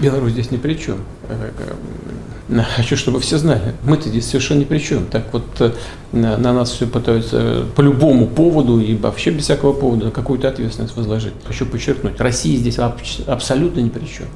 Беларусь здесь ни при чем. Э, э, хочу, чтобы все знали, мы-то здесь совершенно ни при чем. Так вот э, на нас все пытаются по любому поводу и вообще без всякого повода какую-то ответственность возложить. Хочу подчеркнуть, Россия здесь абсолютно ни при чем.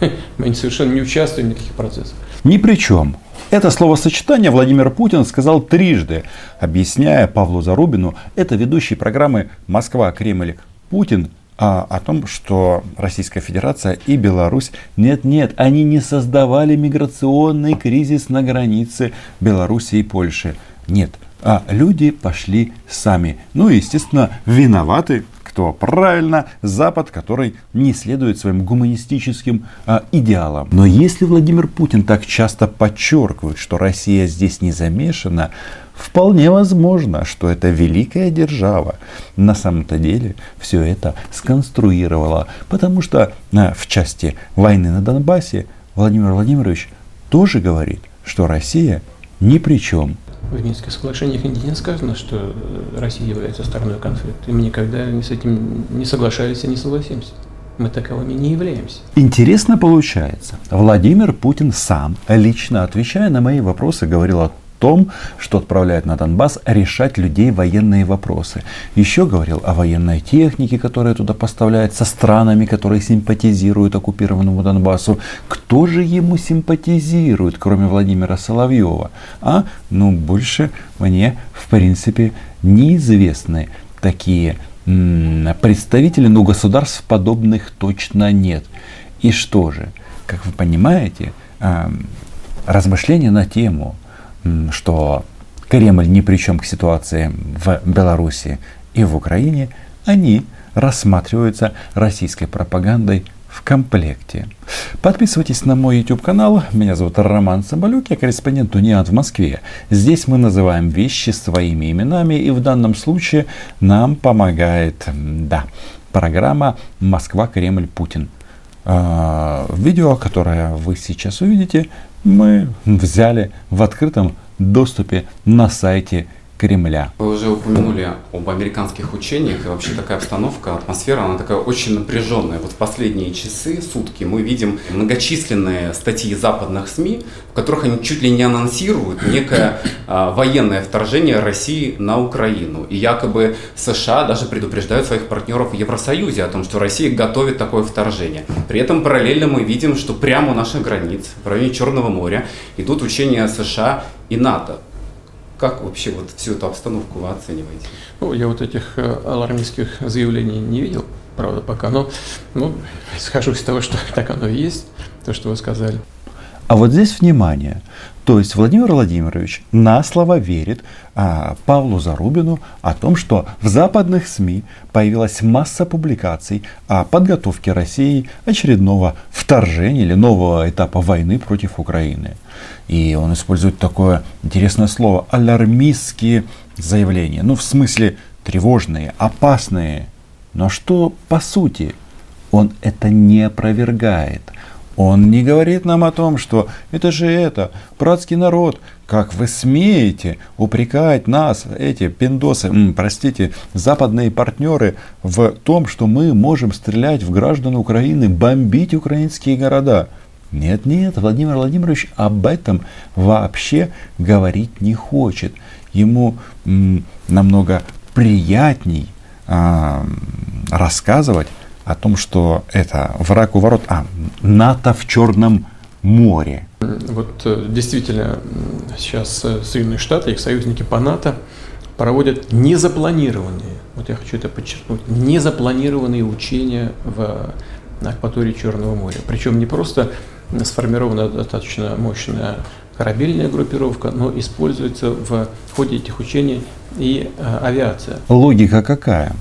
Мы совершенно не участвуем в никаких процессах. Ни при чем. Это словосочетание Владимир Путин сказал трижды, объясняя Павлу Зарубину, это ведущий программы «Москва-Кремль» Путин а, о том, что Российская Федерация и Беларусь, нет-нет, они не создавали миграционный кризис на границе Беларуси и Польши. Нет, а люди пошли сами. Ну и, естественно, виноваты кто правильно, Запад, который не следует своим гуманистическим а, идеалам. Но если Владимир Путин так часто подчеркивает, что Россия здесь не замешана, Вполне возможно, что эта великая держава на самом-то деле все это сконструировала, потому что а, в части войны на Донбассе Владимир Владимирович тоже говорит, что Россия ни при чем. В Минских соглашениях нигде не сказано, что Россия является стороной конфликта. И мы никогда с этим не соглашались и не согласимся. Мы таковыми не являемся. Интересно получается. Владимир Путин сам, лично отвечая на мои вопросы, говорил о том, что отправляет на Донбасс решать людей военные вопросы. Еще говорил о военной технике, которая туда поставляется, странами, которые симпатизируют оккупированному Донбассу. Кто же ему симпатизирует, кроме Владимира Соловьева? А, ну, больше мне, в принципе, неизвестны такие представители, но государств подобных точно нет. И что же, как вы понимаете, размышления на тему что Кремль ни при чем к ситуации в Беларуси и в Украине, они рассматриваются российской пропагандой в комплекте. Подписывайтесь на мой YouTube канал. Меня зовут Роман Соболюк, я корреспондент Униан в Москве. Здесь мы называем вещи своими именами, и в данном случае нам помогает, да, программа «Москва, Кремль, Путин». А, видео, которое вы сейчас увидите, мы взяли в открытом доступе на сайте Кремля. Вы уже упомянули об американских учениях, и вообще такая обстановка, атмосфера, она такая очень напряженная. Вот в последние часы, сутки мы видим многочисленные статьи западных СМИ, в которых они чуть ли не анонсируют некое а, военное вторжение России на Украину. И якобы США даже предупреждают своих партнеров в Евросоюзе о том, что Россия готовит такое вторжение. При этом параллельно мы видим, что прямо у наших границ, в районе Черного моря, идут учения США и НАТО. Как вообще вот всю эту обстановку вы оцениваете? Ну, я вот этих э, алармистских заявлений не видел, правда, пока, но ну, схожу из того, что так оно и есть, то, что вы сказали. А вот здесь внимание. То есть Владимир Владимирович на слово верит а, Павлу Зарубину о том, что в западных СМИ появилась масса публикаций о подготовке России очередного вторжения или нового этапа войны против Украины. И он использует такое интересное слово алармистские заявления. Ну, в смысле тревожные, опасные. Но что по сути? Он это не опровергает. Он не говорит нам о том, что это же это, братский народ, как вы смеете упрекать нас, эти пиндосы, простите, западные партнеры в том, что мы можем стрелять в граждан Украины, бомбить украинские города. Нет, нет, Владимир Владимирович об этом вообще говорить не хочет. Ему м, намного приятней а, рассказывать о том, что это враг у ворот, а НАТО в Черном море. Вот э, действительно сейчас э, Соединенные Штаты, их союзники по НАТО проводят незапланированные, вот я хочу это подчеркнуть, незапланированные учения в акватории Черного моря. Причем не просто сформирована достаточно мощная корабельная группировка, но используется в ходе этих учений и э, авиация. Логика какая?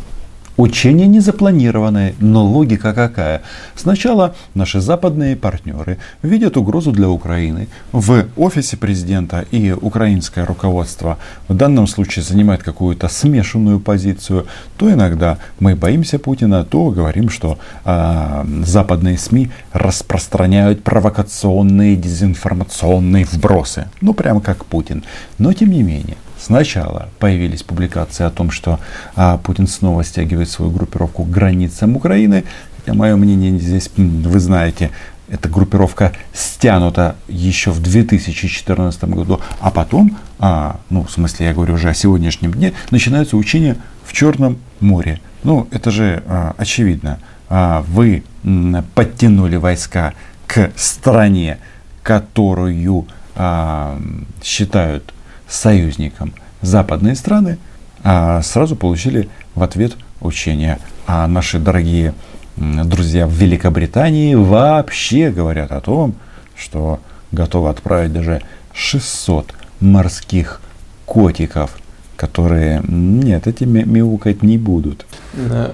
Учение не запланированное, но логика какая? Сначала наши западные партнеры видят угрозу для Украины. В офисе президента и украинское руководство в данном случае занимает какую-то смешанную позицию. То иногда мы боимся Путина, то говорим, что э, западные СМИ распространяют провокационные дезинформационные вбросы. Ну, прямо как Путин. Но тем не менее, Сначала появились публикации о том, что а, Путин снова стягивает свою группировку к границам Украины. Хотя мое мнение здесь, вы знаете, эта группировка стянута еще в 2014 году, а потом, а, ну, в смысле, я говорю уже о сегодняшнем дне, начинаются учения в Черном море. Ну, это же а, очевидно. А, вы м, подтянули войска к стране, которую а, считают союзником западные страны, а сразу получили в ответ учения. А наши дорогие друзья в Великобритании вообще говорят о том, что готовы отправить даже 600 морских котиков, которые, нет, эти мяукать не будут. Э,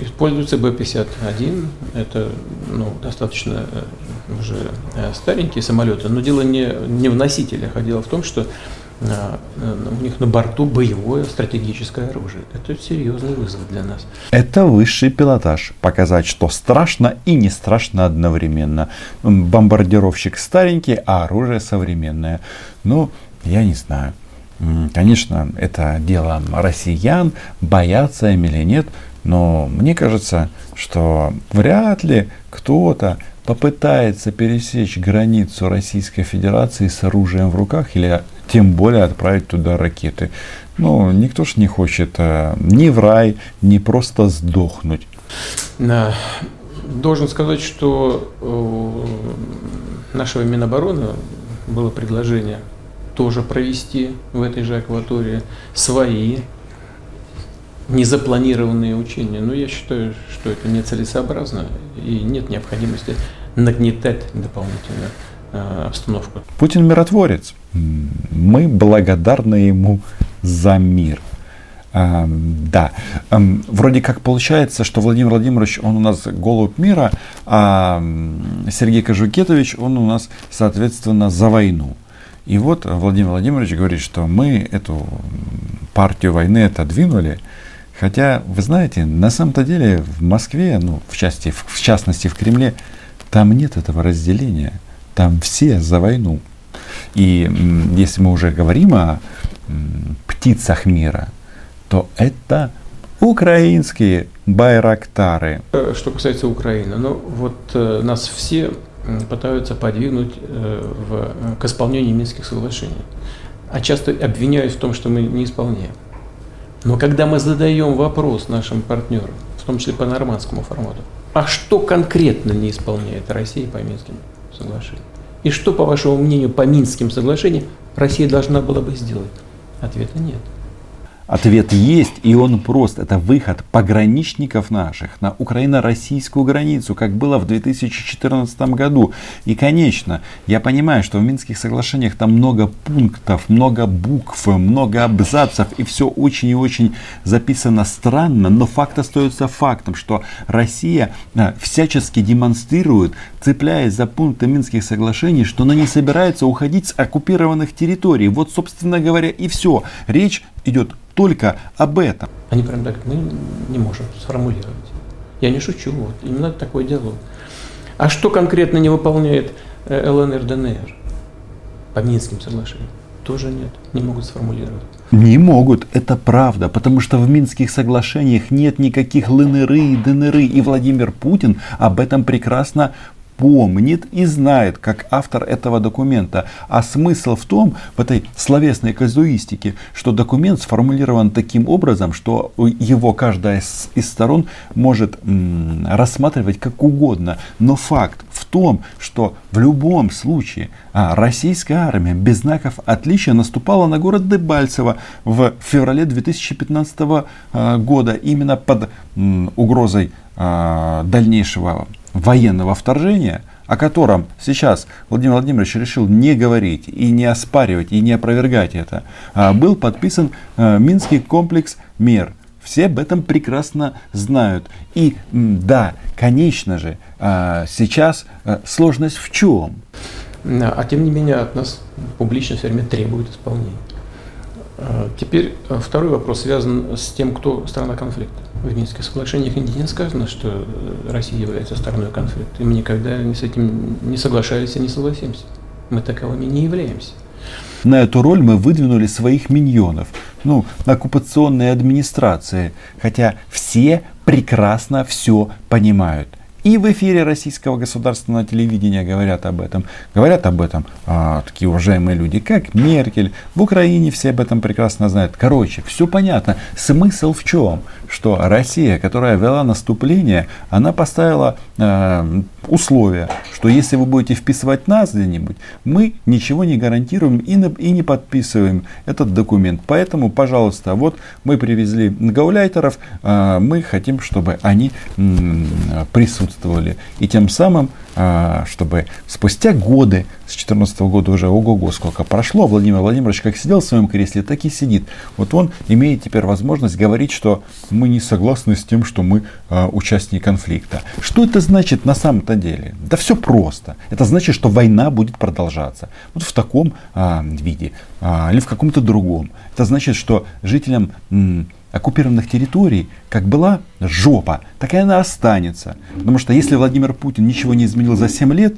используется Б-51, это ну, достаточно э, уже э, старенькие самолеты, но дело не, не в носителях, а дело в том, что у них на борту боевое стратегическое оружие. Это серьезный вызов для нас. Это высший пилотаж. Показать, что страшно и не страшно одновременно. Бомбардировщик старенький, а оружие современное. Ну, я не знаю. Конечно, это дело россиян, боятся им или нет. Но мне кажется, что вряд ли кто-то попытается пересечь границу Российской Федерации с оружием в руках или тем более отправить туда ракеты. Ну, никто ж не хочет э, ни в рай, ни просто сдохнуть. Должен сказать, что у нашего Минобороны было предложение тоже провести в этой же акватории свои незапланированные учения. Но я считаю, что это нецелесообразно и нет необходимости нагнетать дополнительно э, обстановку. Путин миротворец. Мы благодарны ему за мир. А, да, а, вроде как получается, что Владимир Владимирович, он у нас голубь мира, а Сергей Кожукетович, он у нас, соответственно, за войну. И вот Владимир Владимирович говорит, что мы эту партию войны отодвинули, хотя, вы знаете, на самом-то деле в Москве, ну, в, части, в частности в Кремле, там нет этого разделения, там все за войну. И если мы уже говорим о птицах мира, то это украинские байрактары. Э, что касается Украины, ну вот э, нас все пытаются подвинуть э, в, к исполнению Минских соглашений. А часто обвиняют в том, что мы не исполняем. Но когда мы задаем вопрос нашим партнерам, в том числе по нормандскому формату, а что конкретно не исполняет Россия по Минским соглашениям? И что, по вашему мнению, по Минским соглашениям Россия должна была бы сделать? Ответа нет. Ответ есть, и он прост. Это выход пограничников наших на украино-российскую границу, как было в 2014 году. И, конечно, я понимаю, что в Минских соглашениях там много пунктов, много букв, много абзацев, и все очень и очень записано странно, но факт остается фактом, что Россия а, всячески демонстрирует, цепляясь за пункты Минских соглашений, что она не собирается уходить с оккупированных территорий. Вот, собственно говоря, и все. Речь идет только об этом. Они прям так, мы не можем сформулировать. Я не шучу, вот именно такой диалог. А что конкретно не выполняет э, ЛНР, ДНР по Минским соглашениям? Тоже нет, не могут сформулировать. Не могут, это правда, потому что в Минских соглашениях нет никаких ЛНР и ДНР, и Владимир Путин об этом прекрасно помнит и знает, как автор этого документа. А смысл в том, в этой словесной казуистике, что документ сформулирован таким образом, что его каждая из, сторон может рассматривать как угодно. Но факт в том, что в любом случае а, российская армия без знаков отличия наступала на город Дебальцево в феврале 2015 а, года именно под м, угрозой а, дальнейшего военного вторжения, о котором сейчас Владимир Владимирович решил не говорить и не оспаривать и не опровергать это, а был подписан э, Минский комплекс мер. Все об этом прекрасно знают. И да, конечно же, а, сейчас сложность в чем? А тем не менее от нас публично все время требует исполнения. А, теперь второй вопрос связан с тем, кто страна конфликта. В Минских соглашениях нигде не сказано, что э, Россия является стороной конфликта. И мы никогда с этим не соглашались и не согласимся. Мы таковыми не являемся. На эту роль мы выдвинули своих миньонов, ну, оккупационной администрации, хотя все прекрасно все понимают. И в эфире российского государственного телевидения говорят об этом. Говорят об этом а, такие уважаемые люди, как Меркель. В Украине все об этом прекрасно знают. Короче, все понятно. Смысл в чем? Что Россия, которая вела наступление, она поставила э, условия, что если вы будете вписывать нас где-нибудь, мы ничего не гарантируем и, и не подписываем этот документ. Поэтому, пожалуйста, вот мы привезли гауляйтеров, э, мы хотим, чтобы они э, присутствовали. И тем самым, чтобы спустя годы, с 2014 года уже ого-го сколько прошло, Владимир Владимирович как сидел в своем кресле, так и сидит. Вот он имеет теперь возможность говорить, что мы не согласны с тем, что мы а, участники конфликта. Что это значит на самом-то деле? Да все просто. Это значит, что война будет продолжаться. Вот в таком а, виде или в каком-то другом. Это значит, что жителям оккупированных территорий, как была жопа, так и она останется. Потому что если Владимир Путин ничего не изменил за 7 лет,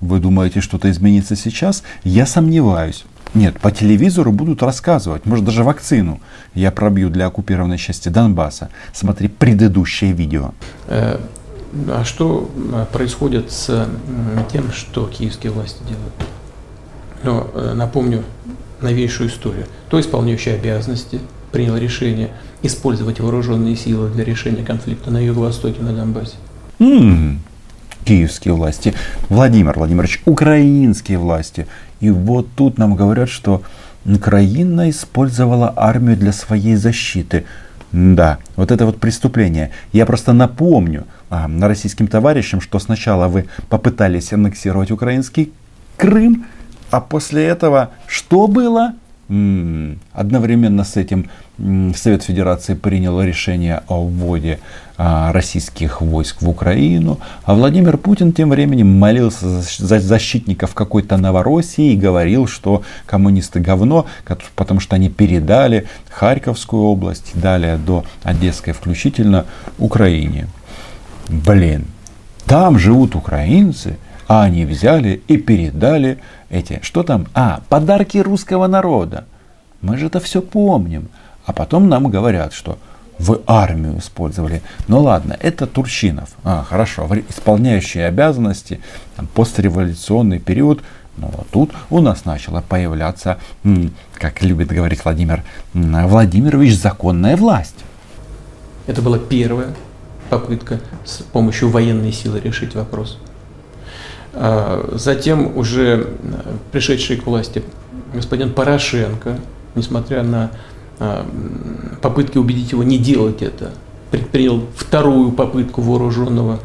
вы думаете, что-то изменится сейчас? Я сомневаюсь. Нет, по телевизору будут рассказывать, может даже вакцину я пробью для оккупированной части Донбасса. Смотри предыдущее видео. Э, а что э, происходит с тем, что киевские власти делают? Но э, напомню новейшую историю. То исполняющий обязанности принял решение использовать вооруженные силы для решения конфликта на юго-востоке, на Донбассе? м Киевские власти, Владимир Владимирович, украинские власти. И вот тут нам говорят, что Украина использовала армию для своей защиты. Да, вот это вот преступление. Я просто напомню а, российским товарищам, что сначала вы попытались аннексировать украинский Крым, а после этого что было? Одновременно с этим Совет Федерации принял решение о вводе а, российских войск в Украину, а Владимир Путин тем временем молился за защитников какой-то Новороссии и говорил, что коммунисты говно, потому что они передали Харьковскую область, далее до Одесской включительно Украине. Блин, там живут украинцы, а они взяли и передали эти, что там? А, подарки русского народа. Мы же это все помним. А потом нам говорят, что вы армию использовали. Ну ладно, это Турчинов. А, хорошо, исполняющие обязанности, там, постреволюционный период. Но вот тут у нас начала появляться, как любит говорить Владимир Владимирович, законная власть. Это была первая попытка с помощью военной силы решить вопрос. А, затем уже пришедший к власти господин Порошенко, несмотря на а, попытки убедить его не делать это, предпринял вторую попытку вооруженного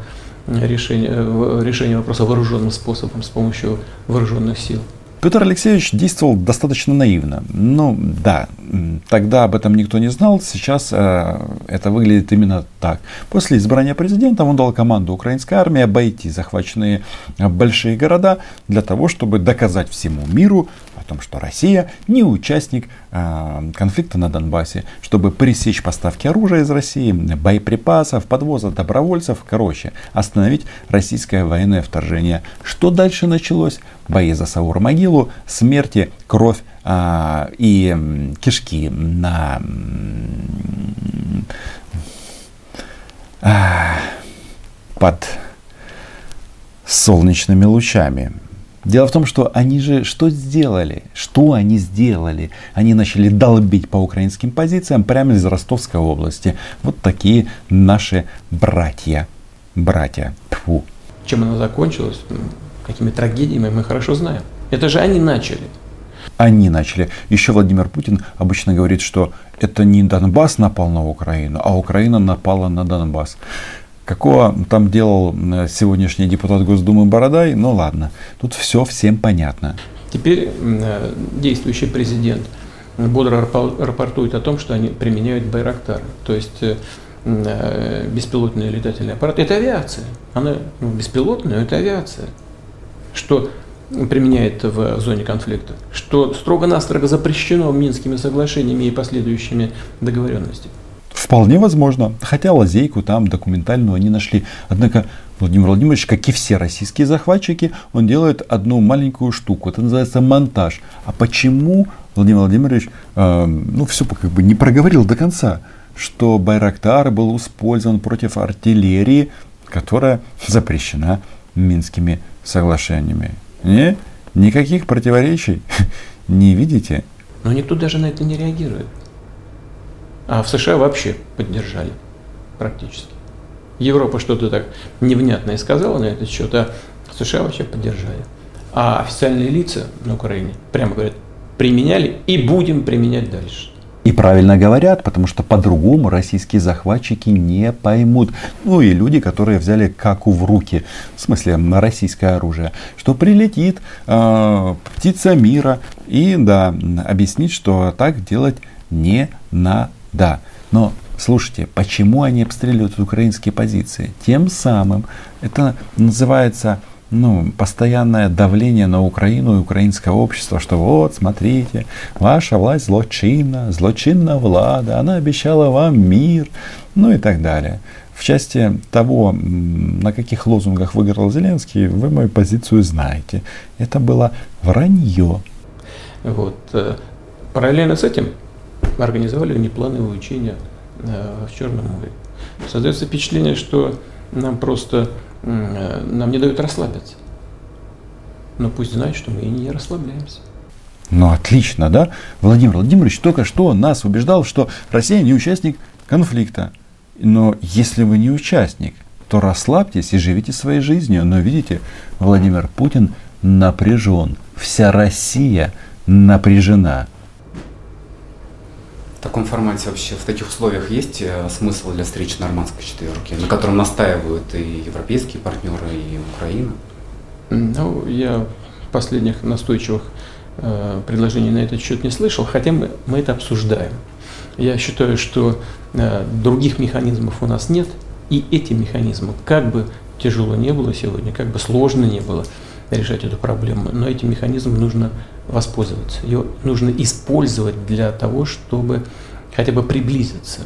решения, э, решения вопроса вооруженным способом с помощью вооруженных сил. Петр Алексеевич действовал достаточно наивно. Ну да, тогда об этом никто не знал, сейчас э, это выглядит именно так. После избрания президента он дал команду украинской армии обойти захваченные большие города для того, чтобы доказать всему миру о том, что Россия не участник э, конфликта на Донбассе, чтобы пресечь поставки оружия из России, боеприпасов, подвоза добровольцев, короче, остановить российское военное вторжение. Что дальше началось? Бои за Саур-могилу, смерти, кровь а, и кишки на а, под солнечными лучами. Дело в том, что они же что сделали? Что они сделали? Они начали долбить по украинским позициям прямо из Ростовской области. Вот такие наши братья. Братья. Тьфу. Чем она закончилась, какими трагедиями, мы хорошо знаем. Это же они начали. Они начали. Еще Владимир Путин обычно говорит, что это не Донбасс напал на Украину, а Украина напала на Донбасс. Какого там делал э, сегодняшний депутат Госдумы Бородай, ну ладно, тут все всем понятно. Теперь э, действующий президент бодро рапортует о том, что они применяют Байрактар, то есть э, беспилотные летательные аппараты. Это авиация. Она ну, беспилотная, это авиация. Что применяет в зоне конфликта, что строго-настрого запрещено Минскими соглашениями и последующими договоренностями. Вполне возможно. Хотя лазейку там документальную они нашли. Однако Владимир Владимирович, как и все российские захватчики, он делает одну маленькую штуку. Это называется монтаж. А почему Владимир Владимирович э, ну, все как бы не проговорил до конца, что Байрактар был использован против артиллерии которая запрещена Минскими соглашениями. Не? Никаких противоречий не видите? Но никто даже на это не реагирует. А в США вообще поддержали практически. Европа что-то так невнятное сказала на этот счет, а США вообще поддержали. А официальные лица на Украине прямо говорят, применяли и будем применять дальше. И правильно говорят, потому что по-другому российские захватчики не поймут. Ну и люди, которые взяли каку в руки, в смысле российское оружие, что прилетит э, птица мира и да, объяснит, что так делать не надо. Но слушайте, почему они обстреливают украинские позиции? Тем самым это называется ну, постоянное давление на Украину и украинское общество, что вот, смотрите, ваша власть злочинна, злочинна влада, она обещала вам мир, ну и так далее. В части того, на каких лозунгах выиграл Зеленский, вы мою позицию знаете. Это было вранье. Вот. Э, параллельно с этим организовали неплановые учения э, в Черном море. Создается впечатление, что нам просто нам не дают расслабиться. Но пусть знают, что мы не расслабляемся. Ну, отлично, да? Владимир Владимирович только что нас убеждал, что Россия не участник конфликта. Но если вы не участник, то расслабьтесь и живите своей жизнью. Но видите, Владимир Путин напряжен. Вся Россия напряжена. В таком формате вообще, в таких условиях есть э, смысл для встречи нормандской четверки, на котором настаивают и европейские партнеры, и Украина? Ну, я последних настойчивых э, предложений на этот счет не слышал, хотя мы, мы это обсуждаем. Я считаю, что э, других механизмов у нас нет, и эти механизмы, как бы тяжело не было сегодня, как бы сложно не было решать эту проблему, но этим механизмом нужно воспользоваться. Ее нужно использовать для того, чтобы хотя бы приблизиться,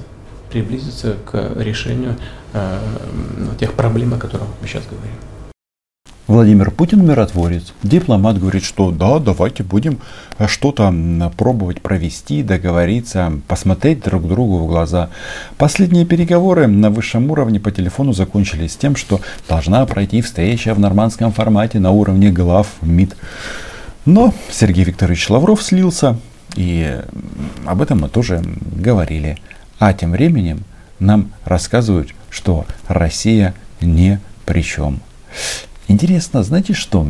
приблизиться к решению э, тех проблем, о которых мы сейчас говорим. Владимир Путин миротворец. Дипломат говорит, что да, давайте будем что-то пробовать провести, договориться, посмотреть друг другу в глаза. Последние переговоры на высшем уровне по телефону закончились тем, что должна пройти встреча в нормандском формате на уровне глав МИД. Но Сергей Викторович Лавров слился, и об этом мы тоже говорили. А тем временем нам рассказывают, что Россия не при чем. Интересно, знаете что?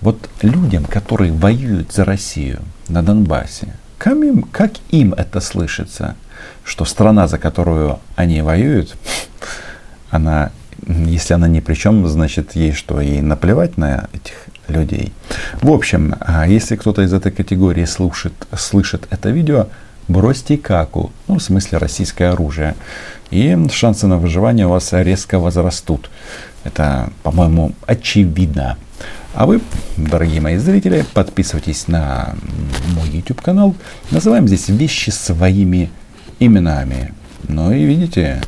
Вот людям, которые воюют за Россию на Донбассе, как им, как им это слышится? Что страна, за которую они воюют, она, если она ни при чем, значит ей что, ей наплевать на этих людей. В общем, а если кто-то из этой категории слушает, слышит это видео, бросьте каку, ну, в смысле российское оружие, и шансы на выживание у вас резко возрастут. Это, по-моему, очевидно. А вы, дорогие мои зрители, подписывайтесь на мой YouTube канал. Называем здесь вещи своими именами. Ну и видите,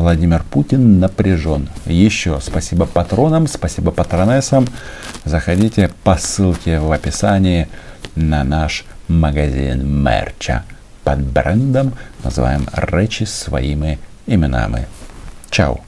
Владимир Путин напряжен. Еще спасибо патронам, спасибо патронессам. Заходите по ссылке в описании на наш магазин мерча под брендом называем речи своими именами. Чао!